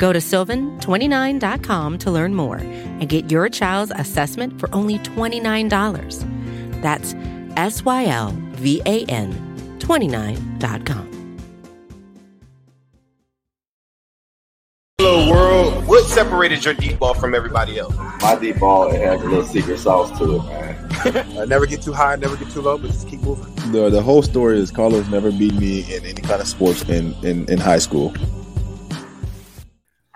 Go to sylvan29.com to learn more and get your child's assessment for only $29. That's S Y L V A N 29.com. Hello world. What separated your deep ball from everybody else? My deep ball it has a little secret sauce to it, man. uh, never get too high, never get too low, but just keep moving. The the whole story is Carlos never beat me in any kind of sports in in, in high school.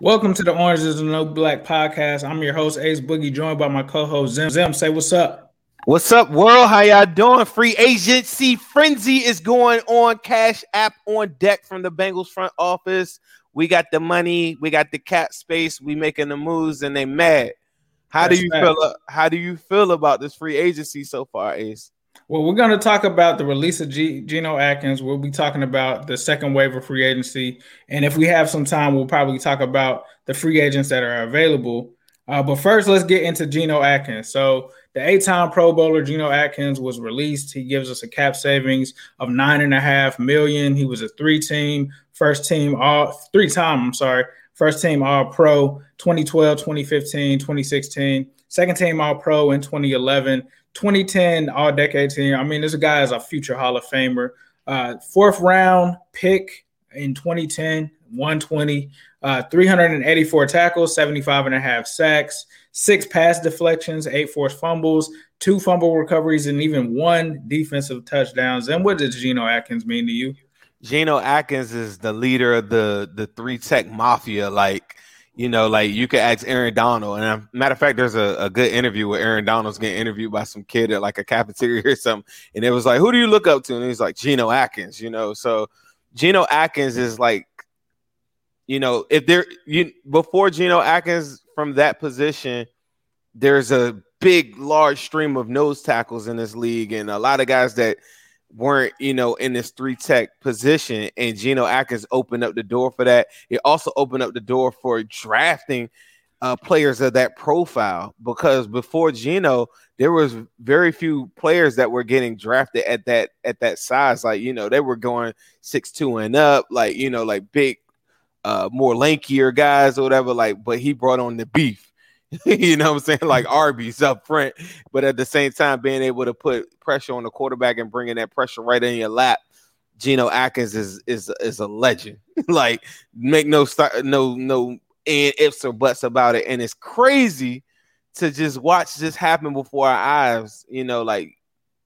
Welcome to the Orange is the New Black podcast. I'm your host Ace Boogie, joined by my co-host Zim. Zim, say what's up. What's up, world? How y'all doing? Free agency frenzy is going on. Cash app on deck from the Bengals front office. We got the money, we got the cap space, we making the moves, and they mad. How That's do you feel? Uh, how do you feel about this free agency so far, Ace? Well, we're going to talk about the release of G- Geno Atkins. We'll be talking about the second wave of free agency, and if we have some time, we'll probably talk about the free agents that are available. Uh, but first, let's get into Geno Atkins. So, the eight-time Pro Bowler Geno Atkins was released. He gives us a cap savings of nine and a half million. He was a three-team first team all three time, I'm sorry, first team all pro 2012, 2015, 2016, second team all pro in 2011, 2010 all decade team. I mean, this guy is a future Hall of Famer. Uh, fourth round pick in 2010, 120, uh, 384 tackles, 75 and a half sacks, six pass deflections, eight forced fumbles, two fumble recoveries, and even one defensive touchdowns. And what does Geno Atkins mean to you? Geno Atkins is the leader of the the three tech mafia. Like, you know, like you could ask Aaron Donald. And um, matter of fact, there's a, a good interview where Aaron Donald's getting interviewed by some kid at like a cafeteria or something. And it was like, who do you look up to? And he's like, Geno Atkins, you know. So Geno Atkins is like, you know, if there you before Geno Atkins from that position, there's a big, large stream of nose tackles in this league, and a lot of guys that weren't, you know, in this three tech position. And Geno Atkins opened up the door for that. It also opened up the door for drafting uh, players of that profile because before Geno, there was very few players that were getting drafted at that at that size. Like, you know, they were going six two and up, like, you know, like big, uh, more lankier guys or whatever. Like, but he brought on the beef. you know what I'm saying? Like Arby's up front, but at the same time being able to put pressure on the quarterback and bringing that pressure right in your lap. Geno Atkins is is is a legend. like make no start no no ifs or buts about it. And it's crazy to just watch this happen before our eyes. You know, like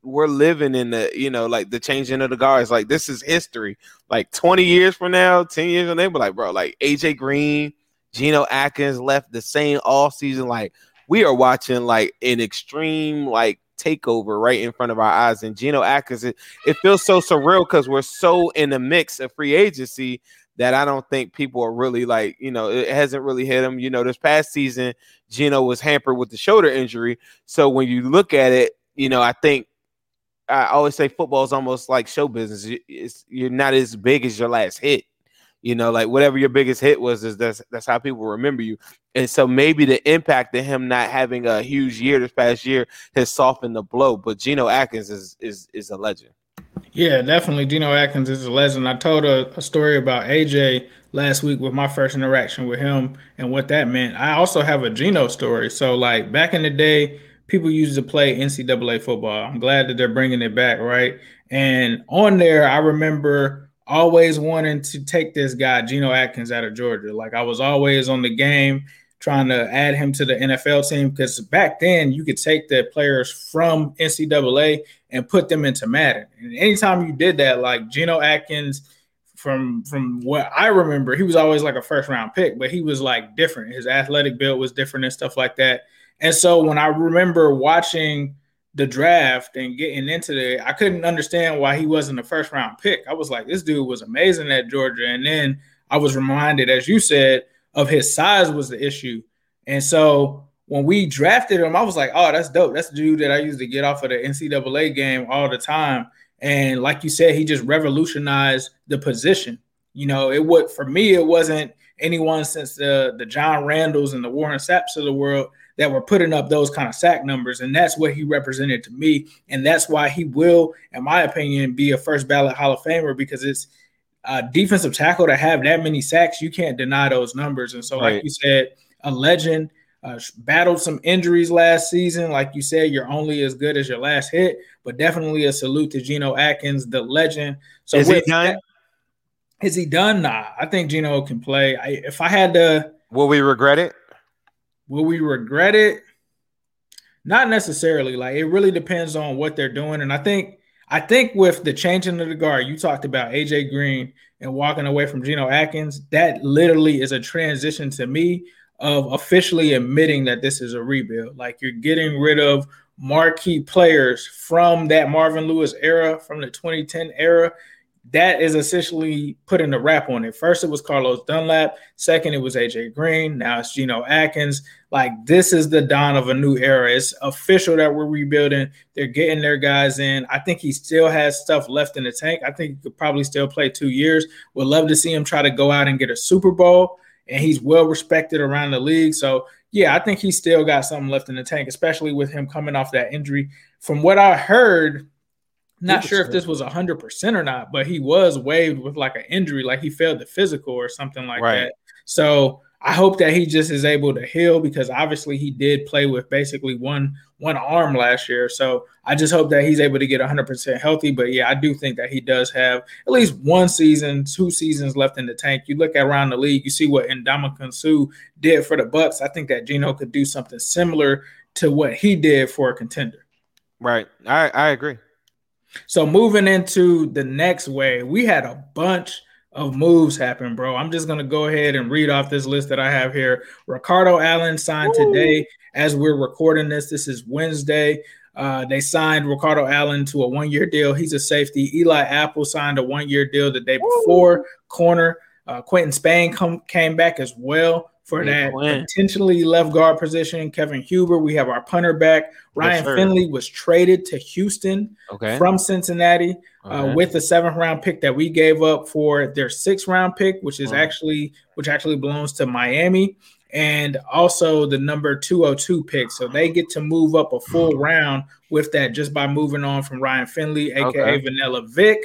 we're living in the, you know, like the changing of the guards. Like this is history. Like 20 years from now, 10 years from now, but like, bro, like AJ Green, Geno Atkins left the same all season. Like we are watching like an extreme like takeover right in front of our eyes. And Geno Atkins, it, it feels so surreal because we're so in the mix of free agency that I don't think people are really like, you know, it hasn't really hit him. You know, this past season, Geno was hampered with the shoulder injury. So when you look at it, you know, I think I always say football is almost like show business. It's, you're not as big as your last hit. You know, like whatever your biggest hit was, is that's that's how people remember you. And so maybe the impact of him not having a huge year this past year has softened the blow. But Geno Atkins is is is a legend. Yeah, definitely. Geno Atkins is a legend. I told a, a, story about AJ last week with my first interaction with him and what that meant. I also have a Geno story. So, like back in the day, people used to play NCAA football. I'm glad that they're bringing it back, right? And on there, I remember always wanting to take this guy, Geno Atkins, out of Georgia. Like I was always on the game trying to add him to the NFL team because back then you could take the players from NCAA and put them into Madden. And anytime you did that, like Geno Atkins, from from what I remember, he was always like a first round pick, but he was like different. His athletic build was different and stuff like that. And so when I remember watching the draft and getting into it, I couldn't understand why he wasn't a first round pick. I was like, this dude was amazing at Georgia. And then I was reminded, as you said, of his size was the issue. And so when we drafted him, I was like, oh, that's dope. That's the dude that I used to get off of the NCAA game all the time. And like you said, he just revolutionized the position. You know, it would for me, it wasn't anyone since the the John Randles and the Warren Sapps of the world that were putting up those kind of sack numbers. And that's what he represented to me. And that's why he will, in my opinion, be a first ballot Hall of Famer because it's a defensive tackle to have that many sacks. You can't deny those numbers. And so, right. like you said, a legend. Uh, battled some injuries last season. Like you said, you're only as good as your last hit, but definitely a salute to Geno Atkins, the legend. So is he done? That, is he done? Nah, I think Geno can play. I, if I had to, will we regret it? Will we regret it? Not necessarily. Like it really depends on what they're doing. And I think I think with the changing of the guard, you talked about AJ Green and walking away from Geno Atkins. That literally is a transition to me of officially admitting that this is a rebuild. Like you're getting rid of marquee players from that Marvin Lewis era, from the 2010 era, that is essentially putting a wrap on it. First, it was Carlos Dunlap. Second, it was AJ Green. Now it's Geno Atkins. Like this is the dawn of a new era. It's official that we're rebuilding. They're getting their guys in. I think he still has stuff left in the tank. I think he could probably still play two years. Would love to see him try to go out and get a Super Bowl. And he's well respected around the league. So yeah, I think he's still got something left in the tank, especially with him coming off that injury. From what I heard, not sure if this was hundred percent or not, but he was waived with like an injury, like he failed the physical or something like right. that. So I hope that he just is able to heal because obviously he did play with basically one one arm last year. So I just hope that he's able to get 100% healthy. But yeah, I do think that he does have at least one season, two seasons left in the tank. You look around the league, you see what Ndamukong Suh did for the Bucks. I think that Geno could do something similar to what he did for a contender. Right. I I agree. So moving into the next way, we had a bunch of moves happen, bro. I'm just gonna go ahead and read off this list that I have here. Ricardo Allen signed Woo. today as we're recording this. This is Wednesday. Uh, they signed Ricardo Allen to a one-year deal. He's a safety. Eli Apple signed a one-year deal the day before. Woo. Corner uh, Quinton Spain come, came back as well for that potentially left guard position. Kevin Huber, we have our punter back. Ryan yes, Finley was traded to Houston okay. from Cincinnati uh, okay. uh, with the seventh round pick that we gave up for their sixth round pick, which is actually which actually belongs to Miami, and also the number 202 pick. So they get to move up a full hmm. round with that just by moving on from Ryan Finley, aka okay. Vanilla Vic.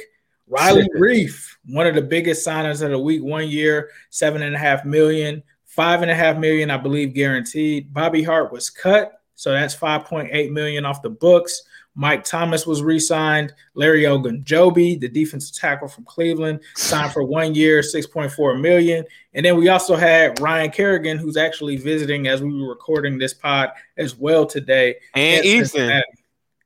Riley Reiff, one of the biggest signers of the week, one year, seven and a half million. Five and a half million, I believe, guaranteed. Bobby Hart was cut, so that's 5.8 million off the books. Mike Thomas was re-signed. Larry Ogunjobi, the defensive tackle from Cleveland, signed for one year, 6.4 million. And then we also had Ryan Kerrigan, who's actually visiting as we were recording this pod as well today. And Eason.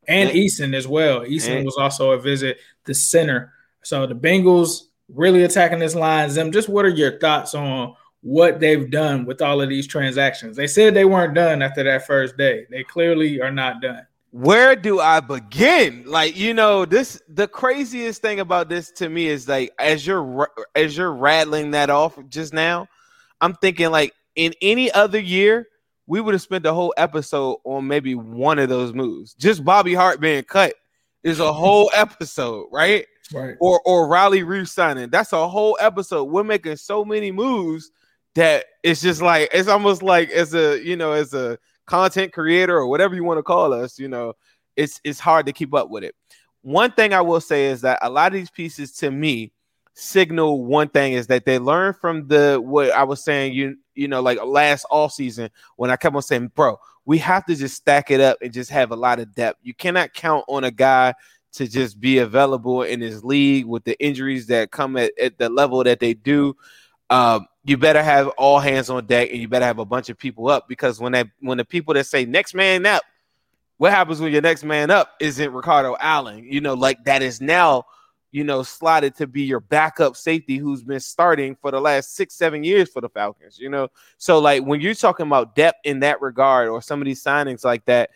And Eason as well. Eason was also a visit, the center. So the Bengals really attacking this line. Zim, just what are your thoughts on what they've done with all of these transactions. They said they weren't done after that first day. They clearly are not done. Where do I begin? Like, you know, this the craziest thing about this to me is like as you're as you're rattling that off just now, I'm thinking like in any other year, we would have spent the whole episode on maybe one of those moves. Just Bobby Hart being cut is a whole episode, right? Right. Or or Riley Reiff signing. That's a whole episode. We're making so many moves that it's just like it's almost like as a you know as a content creator or whatever you want to call us, you know, it's it's hard to keep up with it. One thing I will say is that a lot of these pieces to me signal one thing is that they learn from the what I was saying you you know like last all season when I kept on saying, bro, we have to just stack it up and just have a lot of depth. You cannot count on a guy to just be available in his league with the injuries that come at, at the level that they do. Um, you better have all hands on deck and you better have a bunch of people up because when that when the people that say next man up, what happens when your next man up isn't Ricardo Allen? You know, like that is now, you know, slotted to be your backup safety who's been starting for the last six, seven years for the Falcons, you know. So like when you're talking about depth in that regard or some of these signings like that,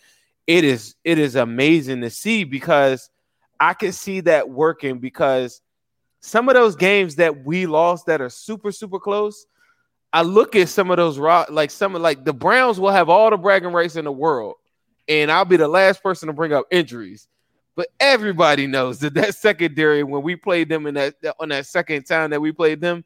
it is it is amazing to see because I can see that working because some of those games that we lost that are super super close I look at some of those like some of like the Browns will have all the bragging rights in the world, and I'll be the last person to bring up injuries. But everybody knows that that secondary, when we played them in that on that second time that we played them,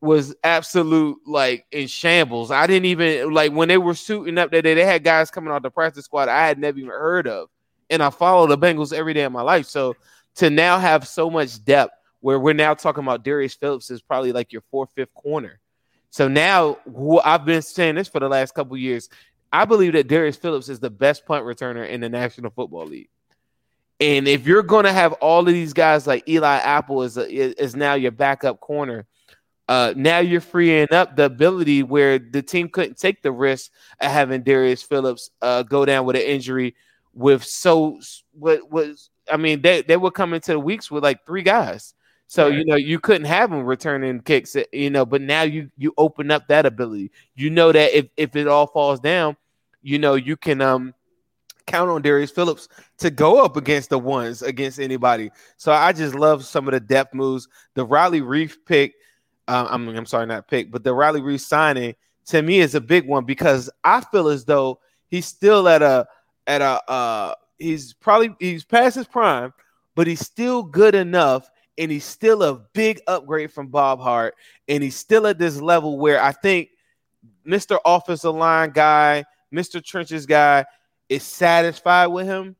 was absolute like in shambles. I didn't even like when they were suiting up that day. They had guys coming off the practice squad I had never even heard of, and I follow the Bengals every day of my life. So to now have so much depth, where we're now talking about Darius Phillips is probably like your fourth, fifth corner. So now who I've been saying this for the last couple years. I believe that Darius Phillips is the best punt returner in the National Football League. And if you're going to have all of these guys like Eli Apple is, a, is now your backup corner, uh, now you're freeing up the ability where the team couldn't take the risk of having Darius Phillips uh, go down with an injury with so what was I mean they they were coming to the weeks with like three guys. So you know you couldn't have him returning kicks, you know. But now you you open up that ability. You know that if if it all falls down, you know you can um count on Darius Phillips to go up against the ones against anybody. So I just love some of the depth moves. The Riley Reiff pick, uh, I'm I'm sorry, not pick, but the Riley Reiff signing to me is a big one because I feel as though he's still at a at a uh he's probably he's past his prime, but he's still good enough and he's still a big upgrade from Bob Hart and he's still at this level where I think Mr. Offensive line guy, Mr. Trenches guy, is satisfied with him,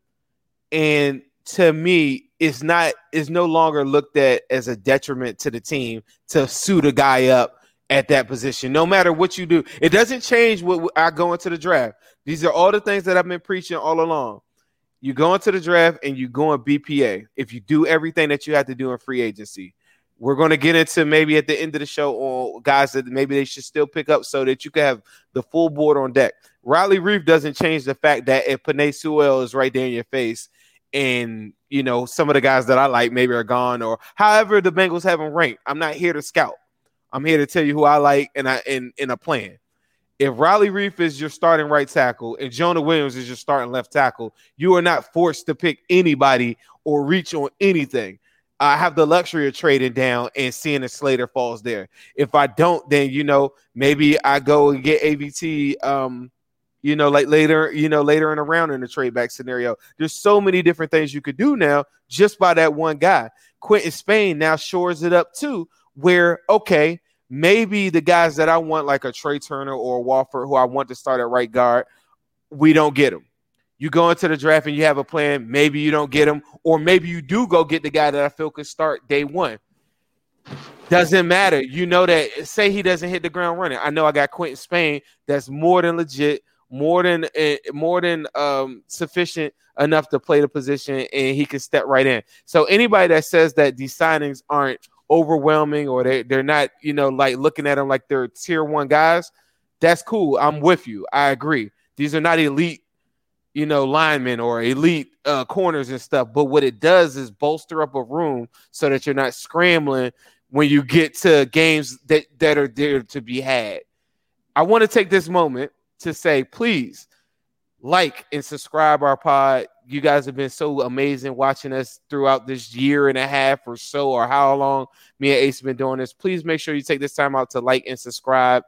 and to me, it's not is no longer looked at as a detriment to the team to suit a guy up at that position. No matter what you do, it doesn't change what I go into the draft. These are all the things that I've been preaching all along. You go into the draft and you go in BPA. If you do everything that you have to do in free agency, we're going to get into maybe at the end of the show on guys that maybe they should still pick up so that you can have the full board on deck. Riley Reiff doesn't change the fact that if Penei Sewell is right there in your face, and you know some of the guys that I like maybe are gone or however the Bengals have them ranked. I'm not here to scout. I'm here to tell you who I like and I in in a plan. If Riley Reiff is your starting right tackle and Jonah Williams is your starting left tackle, you are not forced to pick anybody or reach on anything. I have the luxury of trading down and seeing if Slater falls there. If I don't, then you know maybe I go and get AVT. Um, you know, like later, you know, later in a round in a trade back scenario. There's so many different things you could do now just by that one guy. Quinton Spain now shores it up too, where okay, maybe the guys that I want, like a Trai Turner or a Warford, who I want to start at right guard, we don't get them. You go into the draft and you have a plan. Maybe you don't get them, or maybe you do go get the guy that I feel could start day one. Doesn't matter. You know that. Say he doesn't hit the ground running. I know I got Quinton Spain. That's more than legit, more than uh, more than um, sufficient enough to play the position, and he can step right in. So anybody that says that these signings aren't overwhelming or they they're not, you know, like looking at them like they're tier one guys, that's cool. I'm with you. I agree. These are not elite you know, linemen or elite uh, corners and stuff. But what it does is bolster up a room so that you're not scrambling when you get to games that, that are there to be had. I want to take this moment to say, please like and subscribe our pod. You guys have been so amazing watching us throughout this year and a half or so, or how long me and Ace have been doing this. Please make sure you take this time out to like and subscribe.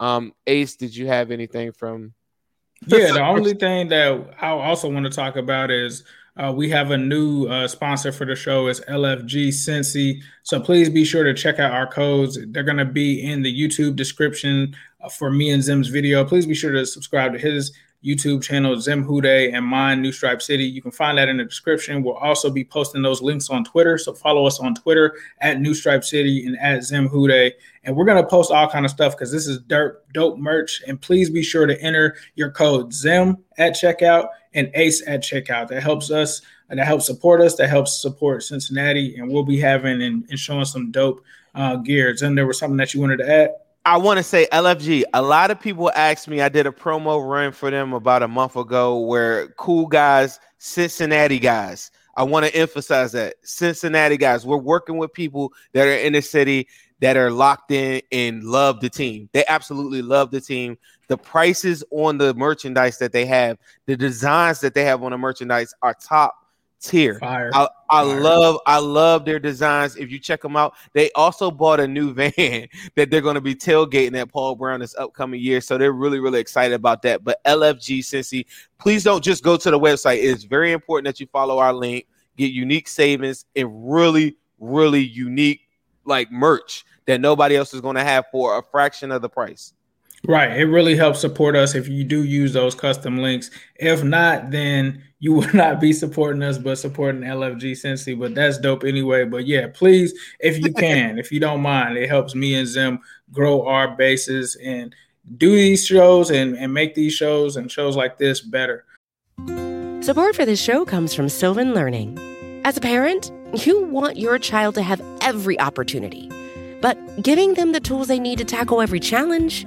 Um, Ace, did you have anything from yeah, the only thing that I also want to talk about is uh, we have a new uh, sponsor for the show is LFG Cincy. So please be sure to check out our codes. They're going to be in the YouTube description uh, for me and Zim's video. Please be sure to subscribe to his YouTube channel, Zim Hude, and mine, New Stripe City. You can find that in the description. We'll also be posting those links on Twitter. So follow us on Twitter at New Stripe City and at Zim Hude. And we're going to post all kind of stuff because this is dirt, dope merch. And please be sure to enter your code ZIM at checkout and ACE at checkout. That helps us and that helps support us. That helps support Cincinnati. And we'll be having and, and showing some dope uh, gears. And there was something that you wanted to add? I want to say LFG. A lot of people asked me. I did a promo run for them about a month ago, where cool guys, Cincinnati guys. I want to emphasize that Cincinnati guys. We're working with people that are in the city that are locked in and love the team. They absolutely love the team. The prices on the merchandise that they have, the designs that they have on the merchandise are top tier. Fire. I, I Fire. love I love their designs. If you check them out, they also bought a new van that they're going to be tailgating at Paul Brown this upcoming year. So they're really really excited about that. But LFG Cincy, please don't just go to the website. It's very important that you follow our link, get unique savings and really really unique like merch that nobody else is going to have for a fraction of the price. Right. It really helps support us if you do use those custom links. If not, then you would not be supporting us, but supporting LFG Cincy. But that's dope anyway. But yeah, please, if you can, if you don't mind, it helps me and Zim grow our bases and do these shows and, and make these shows and shows like this better. Support for this show comes from Sylvan Learning. As a parent, you want your child to have every opportunity, but giving them the tools they need to tackle every challenge,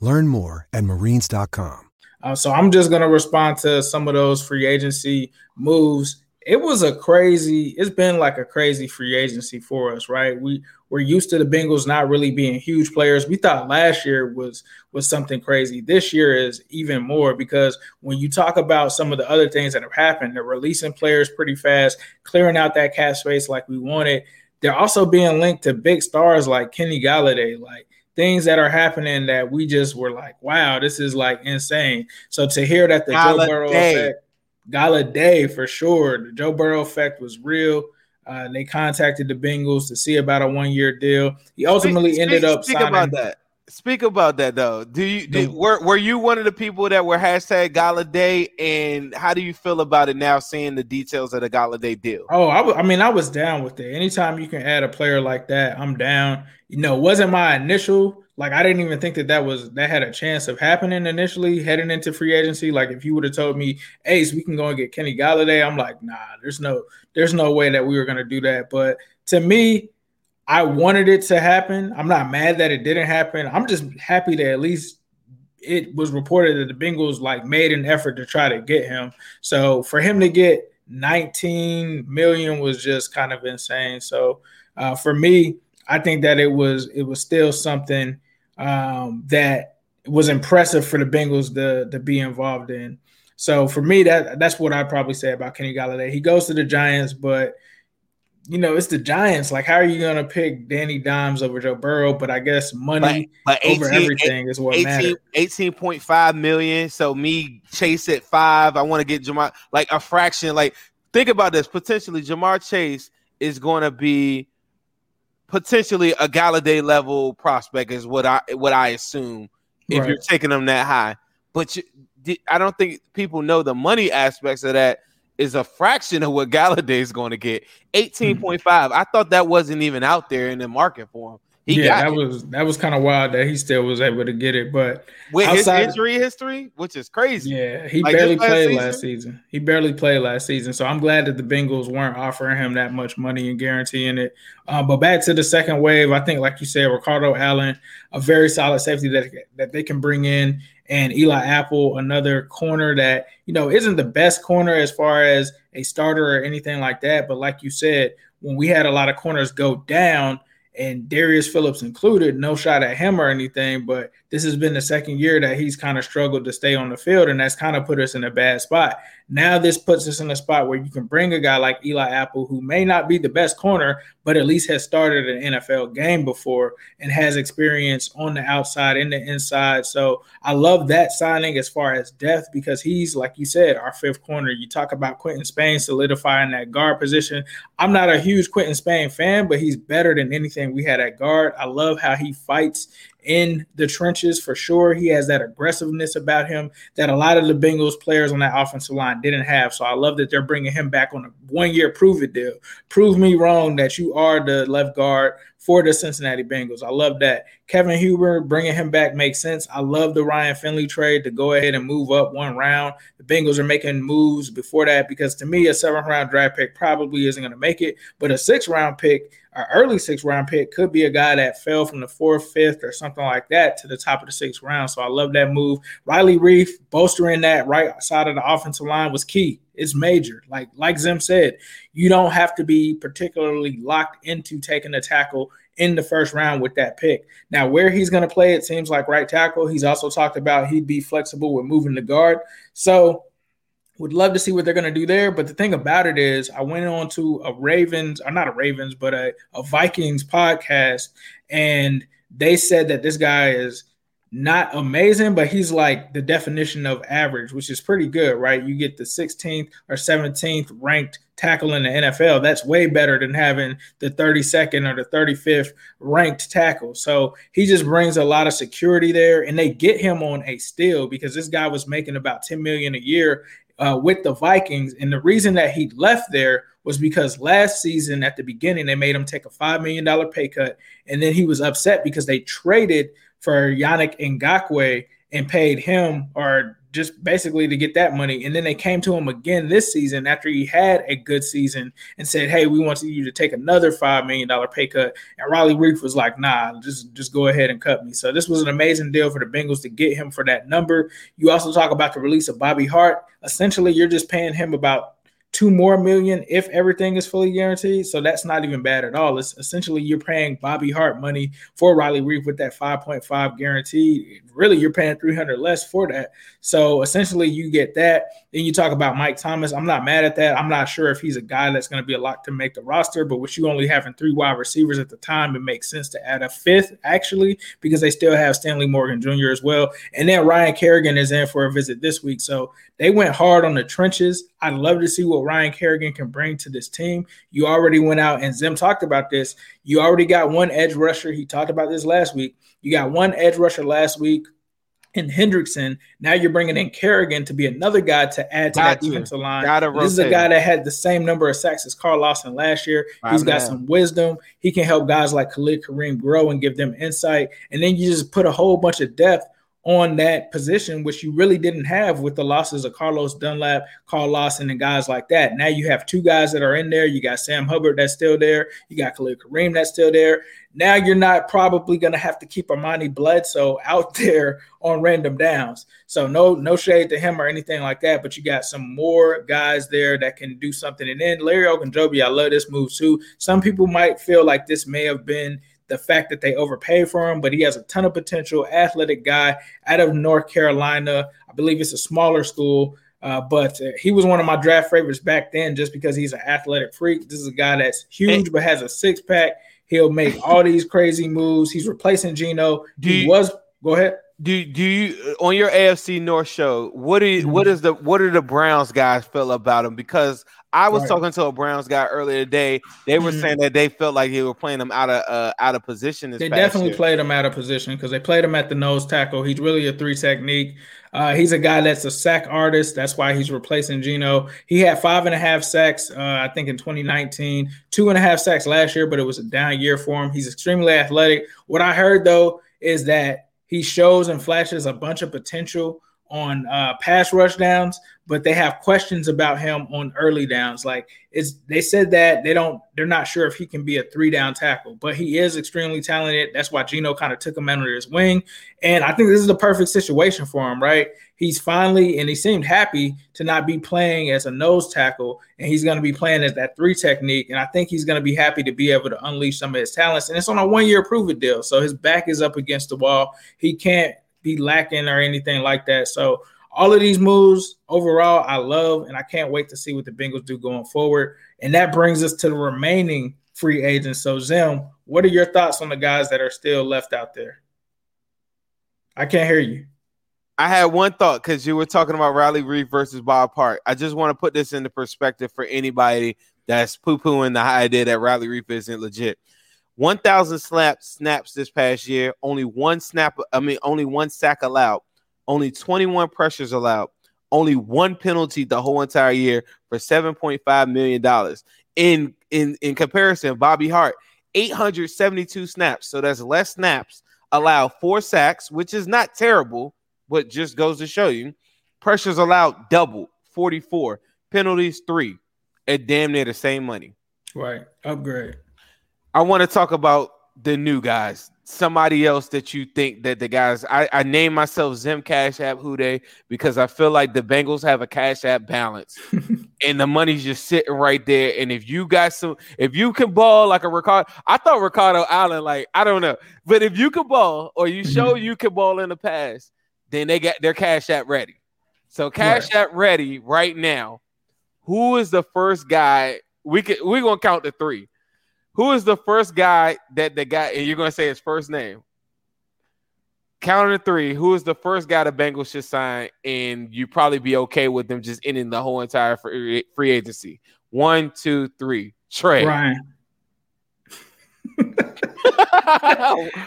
Learn more at marines.com. Uh, so I'm just going to respond to some of those free agency moves. It was a crazy, it's been like a crazy free agency for us, right? We we're used to the Bengals not really being huge players. We thought last year was was something crazy. This year is even more because when you talk about some of the other things that have happened, they're releasing players pretty fast, clearing out that cap space like we wanted. They're also being linked to big stars like Kenny Golladay, like things that are happening that we just were like, wow, this is like insane. So to hear that the Joe Burrow effect, Golladay for sure, the Joe Burrow effect was real. Uh, they contacted the Bengals to see about a one year deal. He ultimately speak, ended up speak signing. about that. Speak about that though. Do you The- were were you one of the people that were hashtag Golladay? And how do you feel about it now, seeing the details of the Golladay deal? Oh, I, w- I mean, I was down with it. Anytime you can add a player like that, I'm down. You know, it wasn't my initial like I didn't even think that that was that had a chance of happening initially heading into free agency. Like if you would have told me, Ace, we can go and get Kenny Golladay, I'm like, nah, there's no there's no way that we were gonna do that. But to me, I wanted it to happen. I'm not mad that it didn't happen. I'm just happy that at least it was reported that the Bengals like made an effort to try to get him. So for him to get 19 million was just kind of insane. So uh, for me, I think that it was it was still something um, that was impressive for the Bengals to to be involved in. So for me, that that's what I'd probably say about Kenny Golladay. He goes to the Giants, but you know, it's the Giants. Like, how are you gonna pick Danny Dimes over Joe Burrow? But I guess money But over 18 everything is what 18 matters. 18.5 million. So me chase at five. I want to get Ja'Marr like a fraction. Like think about this. Potentially, Ja'Marr Chase is going to be potentially a Golladay level prospect, is what I what I assume if Right. you're taking them that high. But you, I don't think people know the money aspects of that. Is a fraction of what Golladay is going to get. 18.5. I thought that wasn't even out there in the market for him. He yeah, that it. was that was kind of wild that he still was able to get it. But with outside, his injury history, which is crazy. Yeah, he like barely played last season? last season. He barely played last season. So I'm glad that the Bengals weren't offering him that much money and guaranteeing it. Uh, but back to the second wave, I think, like you said, Ricardo Allen, a very solid safety that that they can bring in, and Eli Apple, another corner that you know isn't the best corner as far as a starter or anything like that. But like you said, when we had a lot of corners go down and Darius Phillips included, no shot at him or anything, but this has been the second year that he's kind of struggled to stay on the field, and that's kind of put us in a bad spot. Now, this puts us in a spot where you can bring a guy like Eli Apple, who may not be the best corner, but at least has started an NFL game before and has experience on the outside and the inside. So I love that signing as far as depth because he's, like you said, our fifth corner. You talk about Quinton Spain solidifying that guard position. I'm not a huge Quinton Spain fan, but he's better than anything we had at guard. I love how he fights in the trenches for sure. He has that aggressiveness about him that a lot of the Bengals players on that offensive line didn't have. So I love that they're bringing him back on a one year prove it deal. Prove me wrong that you are the left guard for the Cincinnati Bengals. I love that. Kevin Huber bringing him back makes sense. I love the Ryan Finley trade to go ahead and move up one round. The Bengals are making moves before that because to me, a seventh round draft pick probably isn't going to make it, but a six round pick, an early six round pick, could be a guy that fell from the fourth, fifth, or something like that to the top of the sixth round. So I love that move. Riley Reiff bolstering that right side of the offensive line was key. It's major. Like like Zim said, you don't have to be particularly locked into taking a tackle in the first round with that pick. Now, where he's going to play, it seems like right tackle. He's also talked about he'd be flexible with moving the guard. So would love to see what they're going to do there. But the thing about it is, I went on to a Ravens, or not a Ravens, but a, a Vikings podcast, and they said that this guy is not amazing, but he's like the definition of average, which is pretty good, right? You get the 16th or 17th ranked tackle in the NFL. That's way better than having the 32nd or the 35th ranked tackle. So he just brings a lot of security there, and they get him on a steal because this guy was making about 10 million a year uh, with the Vikings, and the reason that he left there was because last season at the beginning they made him take a five million dollar pay cut, and then he was upset because they traded for Yannick Ngakoue and paid him or just basically to get that money. And then they came to him again this season after he had a good season and said, Hey, we want you to take another five million dollar pay cut. And Riley Reiff was like, nah, just just go ahead and cut me. So this was an amazing deal for the Bengals to get him for that number. You also talk about the release of Bobby Hart. Essentially, you're just paying him about two more million if everything is fully guaranteed. So that's not even bad at all. It's essentially you're paying Bobby Hart money for Riley Reiff with that 5.5 guarantee. Really, you're paying 300 less for that. So essentially, you get that. Then you talk about Mike Thomas. I'm not mad at that. I'm not sure if he's a guy that's going to be a lot to make the roster, but with you only having three wide receivers at the time, it makes sense to add a fifth actually because they still have Stanley Morgan Jr. as well. And then Ryan Kerrigan is in for a visit this week. So they went hard on the trenches. I'd love to see what Ryan Kerrigan can bring to this team. You already went out and Zim talked about this. You already got one edge rusher. He talked about this last week. You got one edge rusher last week in Hendrickson. Now you're bringing in Kerrigan to be another guy to add to got that defensive line. This is a guy that had the same number of sacks as Carl Lawson last year. He's got some wisdom. He can help guys like Khalid Kareem grow and give them insight. And then you just put a whole bunch of depth on that position, which you really didn't have with the losses of Carlos Dunlap, Carl Lawson, and guys like that. Now you have two guys that are in there. You got Sam Hubbard that's still there. You got Khalid Kareem that's still there. Now you're not probably going to have to keep Amani Bledsoe out there on random downs. So no no shade to him or anything like that, but you got some more guys there that can do something. And then Larry Ogunjobi, I love this move too. Some people might feel like this may have been the fact that they overpaid for him, but he has a ton of potential, athletic guy out of North Carolina. I believe it's a smaller school, uh, but uh, he was one of my draft favorites back then just because he's an athletic freak. This is a guy that's huge but has a six pack. He'll make all these crazy moves. He's replacing Geno. Do he you, was go ahead. Do do you on your AFC North show? What do you, what mm-hmm. the what do the Browns guys feel about him? Because I was Right. talking to a Browns guy earlier today. They were Mhm. saying that they felt like they were playing him out of uh, out of position. This They definitely year. played him out of position because they played him at the nose tackle. He's really a three technique. Uh, he's a guy that's a sack artist. That's why he's replacing Geno. He had five and a half sacks, uh, I think, in 2019, two and a half sacks last year, but it was a down year for him. He's extremely athletic. What I heard, though, is that he shows and flashes a bunch of potential on uh, pass rush downs, but they have questions about him on early downs. Like it's they said that they don't they're not sure if he can be a three down tackle, but he is extremely talented. That's why Geno kind of took him under his wing. And I think this is the perfect situation for him, right? He's finally and he seemed happy to not be playing as a nose tackle, and he's going to be playing as that three technique. And I think he's going to be happy to be able to unleash some of his talents. And it's on a one year prove it deal. So his back is up against the wall. He can't be lacking or anything like that. So all of these moves overall, I love, and I can't wait to see what the Bengals do going forward. And that brings us to the remaining free agents. So Zim, what are your thoughts on the guys that are still left out there? I can't hear you. I had one thought because you were talking about Riley Reiff versus Bob Hart. I just want to put this into perspective for anybody that's poo pooing the idea that Riley Reiff isn't legit. 1,000 slaps snaps this past year. Only one snap. I mean, only one sack allowed. Only 21 pressures allowed. Only one penalty the whole entire year for 7.5 million dollars. In in in comparison, Bobby Hart 872 snaps. So that's less snaps. Allowed four sacks, which is not terrible, but just goes to show you. Pressures allowed double 44. Penalties three. At damn near the same money. Right. Upgrade. I want to talk about the new guys. Somebody else that you think that the guys I, I name myself Zim Cash App Hude because I feel like the Bengals have a cash app balance and the money's just sitting right there. And if you got some, if you can ball like a Ricardo, I thought Ricardo Allen, like I don't know, but if you can ball or you mhm. show you can ball in the past, then they got their cash app ready. So cash app ready right now. Who is the first guy? We could we're gonna count the three. Who is the first guy that the guy, and you're going to say his first name? Count to three. Who is the first guy the Bengals should sign, and you probably be okay with them just ending the whole entire free, free agency? One, two, three. Trey. Ryan.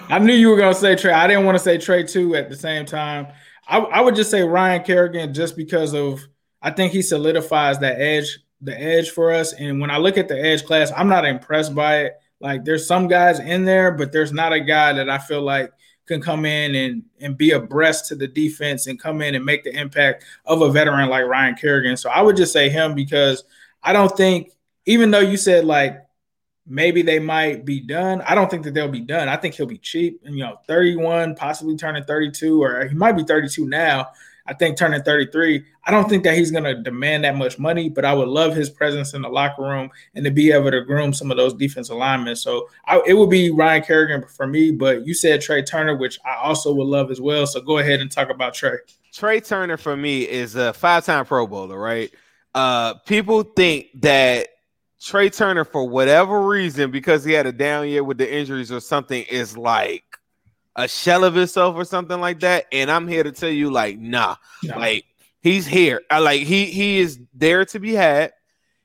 I knew you were gonna say Trey. I didn't want to say Trey too at the same time. I, I would just say Ryan Kerrigan just because of I think he solidifies that edge, the edge for us. And when I look at the edge class, I'm not impressed by it. Like there's some guys in there, but there's not a guy that I feel like can come in and and be abreast to the defense and come in and make the impact of a veteran like Ryan Kerrigan. So I would just say him because I don't think, even though you said like maybe they might be done. I don't think that they'll be done. I think he'll be cheap and you know 31, possibly turning 32, or he might be 32 now. I think turning 33. I don't think that he's going to demand that much money, but I would love his presence in the locker room and to be able to groom some of those defensive linemen. So I, it would be Ryan Kerrigan for me, but you said Trai Turner, which I also would love as well. So go ahead and talk about Trey. Trai Turner for me is a five-time Pro Bowler, right? Uh, people think that Trai Turner, for whatever reason, because he had a down year with the injuries or something, is like a shell of himself or something like that. And I'm here to tell you, like, nah, No. like he's here. I like he he is there to be had.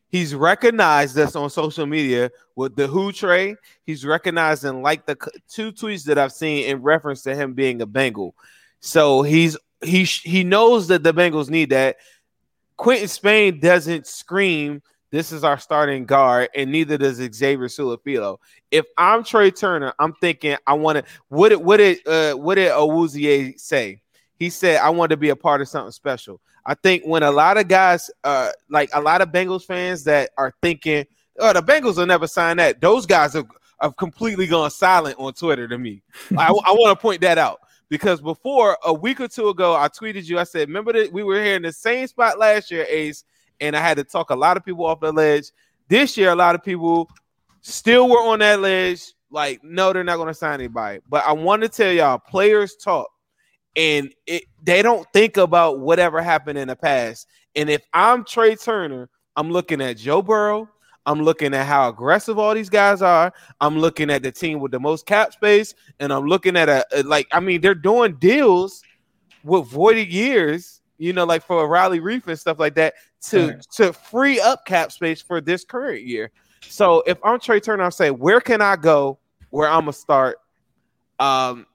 He's recognized us on social media with the Who Trey. He's recognized and like the two tweets that I've seen in reference to him being a Bengal. So he's he he knows that the Bengals need that. Quinton Spain doesn't scream, "This is our starting guard," and neither does Xavier Su'a-Filo. If I'm Trai Turner, I'm thinking I want to. What did what did uh, what did Awuzie say? He said, "I want to be a part of something special." I think when a lot of guys, uh, like a lot of Bengals fans that are thinking, "Oh, the Bengals will never sign that," those guys have, have completely gone silent on Twitter to me. I, I want to point that out because before a week or two ago, I tweeted you. I said, "Remember that we were here in the same spot last year, Ace, and I had to talk a lot of people off the ledge. This year, a lot of people still were on that ledge. Like, no, they're not going to sign anybody. But I want to tell y'all, players talk, and it they don't think about whatever happened in the past. And if I'm Trai Turner, I'm looking at Joe Burrow. I'm looking at how aggressive all these guys are. I'm looking at the team with the most cap space, and I'm looking at a, a- like I mean they're doing deals with voided years you know, like for a Riley Reiff and stuff like that to Right. to free up cap space for this current year. So if I'm Trai Turner, I'm saying, where can I go where I'm gonna start? Um,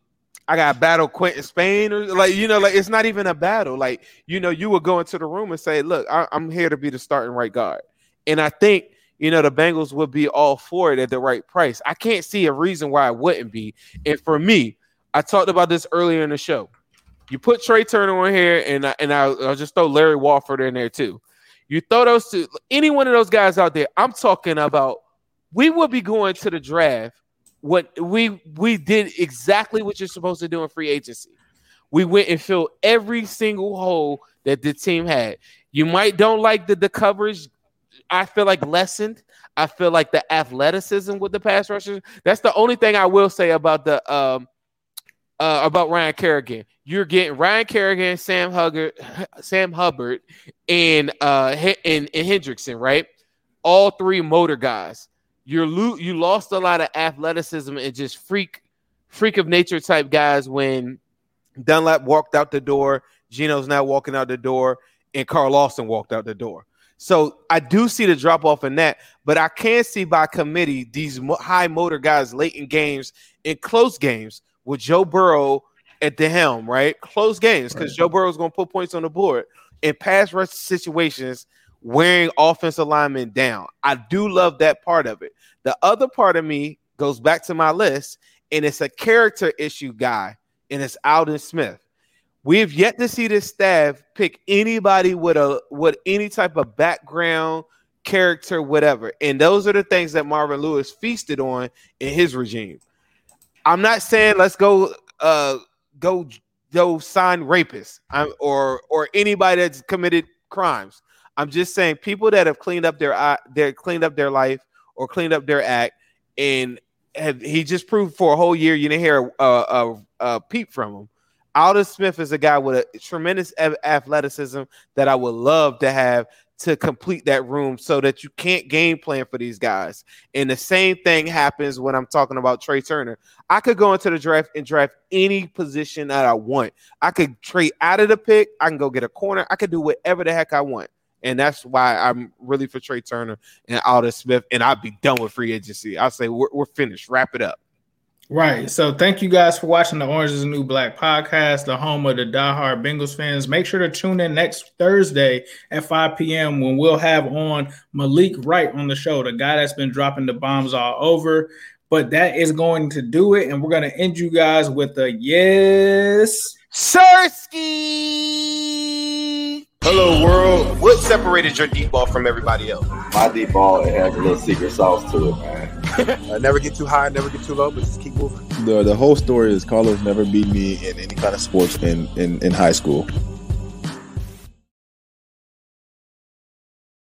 I got battle Quinton Spain or like you know, like it's not even a battle. Like you know, you would go into the room and say, "Look, I, I'm here to be the starting right guard," and I think you know the Bengals would be all for it at the right price. I can't see a reason why it wouldn't be. And for me, I talked about this earlier in the show. You put Trai Turner on here, and I, and I'll, I'll just throw Larry Warford in there too. You throw those two, any one of those guys out there. I'm talking about. We would be going to the draft. What we we did exactly what you're supposed to do in free agency. We went and filled every single hole that the team had. You might don't like the the coverage. I feel like lessened. I feel like the athleticism with the pass rushers. That's the only thing I will say about the um uh, about Ryan Kerrigan. You're getting Ryan Kerrigan, Sam Hubbard, Sam Hubbard, and uh and, and Hendrickson, right? All three motor guys. You're lo- you lost a lot of athleticism and just freak freak of nature type guys when Dunlap walked out the door, Geno's now walking out the door, and Carl Lawson walked out the door. So I do see the drop off in that, but I can see by committee these mo- high motor guys late in games, in close games with Joe Burrow at the helm, right? Close games because Joe Burrow is going to put points on the board in pass rush situations, wearing offensive linemen down. I do love that part of it. The other part of me goes back to my list, and it's a character issue guy, and it's Aldon Smith. We have yet to see this staff pick anybody with a with any type of background, character, whatever. And those are the things that Marvin Lewis feasted on in his regime. I'm not saying let's go uh go go sign rapists I'm, or or anybody that's committed crimes. I'm just saying people that have cleaned up their eye, their cleaned up their life or cleaned up their act, and have, he just proved for a whole year you didn't hear a, a, a peep from him. Aldon Smith is a guy with a tremendous athleticism that I would love to have to complete that room so that you can't game plan for these guys. And the same thing happens when I'm talking about Trai Turner. I could go into the draft and draft any position that I want. I could trade out of the pick. I can go get a corner. I could do whatever the heck I want. And that's why I'm really for Trai Turner and Aldon Smith. And I'll be done with free agency. I'll say we're, we're finished. Wrap it up. Right. So thank you guys for watching the Orange is the New Black podcast, the home of the diehard Bengals fans. Make sure to tune in next Thursday at 5 p.m. when we'll have on Malik Wright on the show, the guy that's been dropping the bombs all over. But that is going to do it. And we're going to end you guys with a yes. Sersky. Hello, world. What separated your deep ball from everybody else? My deep ball it has a little secret sauce to it, man. Uh, never get too high, never get too low, but just keep moving. The the whole story is Carlos never beat me in any kind of sports in in, in high school.